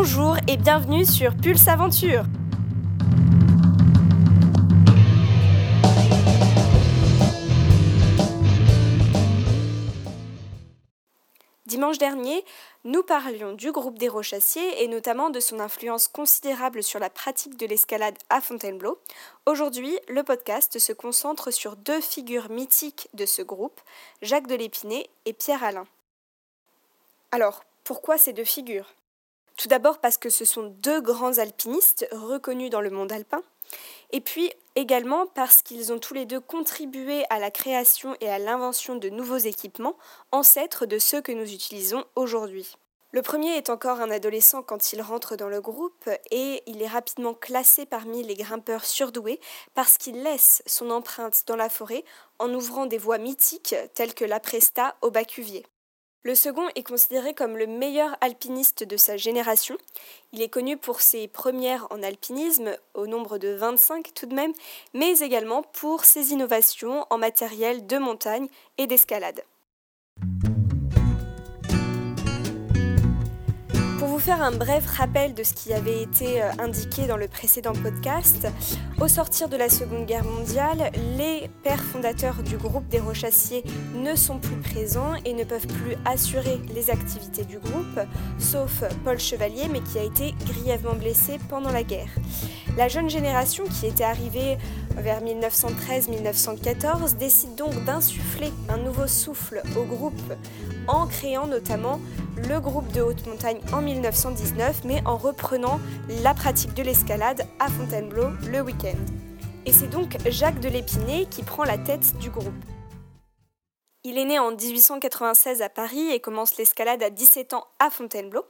Bonjour et bienvenue sur Pulse Aventure. Dimanche dernier, nous parlions du groupe des Rochassiers et notamment de son influence considérable sur la pratique de l'escalade à Fontainebleau. Aujourd'hui, le podcast se concentre sur deux figures mythiques de ce groupe, Jacques de l'Épinay et Pierre Alain. Alors, pourquoi ces deux figures? Tout d'abord parce que ce sont deux grands alpinistes reconnus dans le monde alpin, et puis également parce qu'ils ont tous les deux contribué à la création et à l'invention de nouveaux équipements, ancêtres de ceux que nous utilisons aujourd'hui. Le premier est encore un adolescent quand il rentre dans le groupe et il est rapidement classé parmi les grimpeurs surdoués parce qu'il laisse son empreinte dans la forêt en ouvrant des voies mythiques telles que la Presta au Bacuvier. Le second est considéré comme le meilleur alpiniste de sa génération. Il est connu pour ses premières en alpinisme, au nombre de 25 tout de même, mais également pour ses innovations en matériel de montagne et d'escalade. Vous faire un bref rappel de ce qui avait été euh, indiqué dans le précédent podcast, au sortir de la Seconde Guerre mondiale, les pères fondateurs du groupe des Rochassiers ne sont plus présents et ne peuvent plus assurer les activités du groupe, sauf Paul Chevalier, mais qui a été grièvement blessé pendant la guerre. La jeune génération qui était arrivée vers 1913-1914 décide donc d'insuffler un nouveau souffle au groupe en créant notamment le groupe de haute montagne en 1919, mais en reprenant la pratique de l'escalade à Fontainebleau le week-end. Et c'est donc Jacques de l'Épinay qui prend la tête du groupe. Il est né en 1896 à Paris et commence l'escalade à 17 ans à Fontainebleau.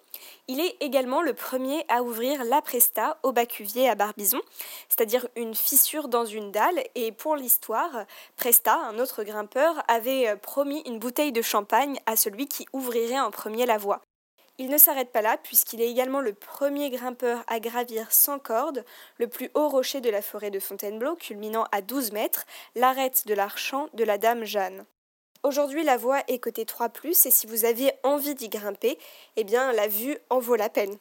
Il est également le premier à ouvrir la Presta au Bacuvier à Barbizon, c'est-à-dire une fissure dans une dalle. Et pour l'histoire, Presta, un autre grimpeur, avait promis une bouteille de champagne à celui qui ouvrirait en premier la voie. Il ne s'arrête pas là puisqu'il est également le premier grimpeur à gravir sans corde le plus haut rocher de la forêt de Fontainebleau, culminant à 12 mètres, l'arête de l'archant de la Dame Jeanne. Aujourd'hui, la voie est côté 3 ⁇ et si vous aviez envie d'y grimper, eh bien, la vue en vaut la peine.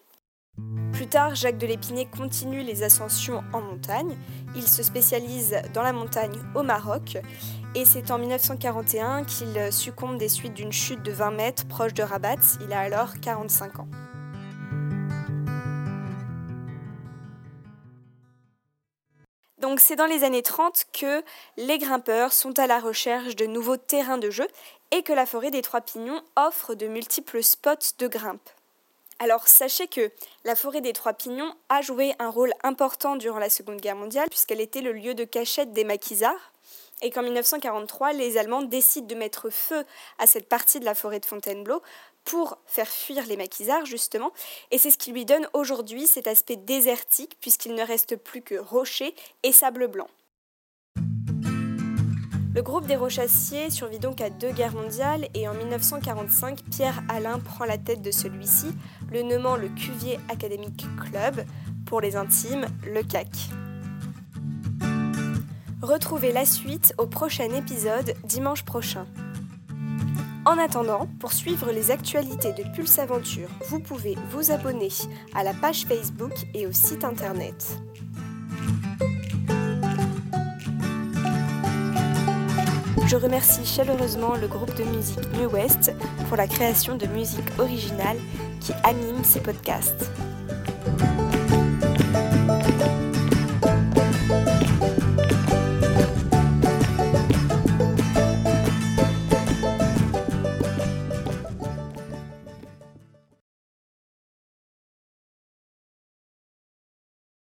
Plus tard, Jacques de l'Épinay continue les ascensions en montagne. Il se spécialise dans la montagne au Maroc et c'est en 1941 qu'il succombe des suites d'une chute de 20 mètres proche de Rabat. Il a alors 45 ans. Donc c'est dans les années 30 que les grimpeurs sont à la recherche de nouveaux terrains de jeu et que la forêt des Trois Pignons offre de multiples spots de grimpe. Alors sachez que la forêt des Trois Pignons a joué un rôle important durant la Seconde Guerre mondiale puisqu'elle était le lieu de cachette des maquisards et qu'en 1943 les Allemands décident de mettre feu à cette partie de la forêt de Fontainebleau pour faire fuir les maquisards justement, et c'est ce qui lui donne aujourd'hui cet aspect désertique puisqu'il ne reste plus que rochers et sable blanc. Le groupe des Rochassiers survit donc à deux guerres mondiales et en 1945, Pierre Alain prend la tête de celui-ci, le nommant le Cuvier Academic Club, pour les intimes, le CAC. Retrouvez la suite au prochain épisode dimanche prochain. En attendant, pour suivre les actualités de Pulse Aventure, vous pouvez vous abonner à la page Facebook et au site internet. Je remercie chaleureusement le groupe de musique New West pour la création de musique originale qui anime ces podcasts.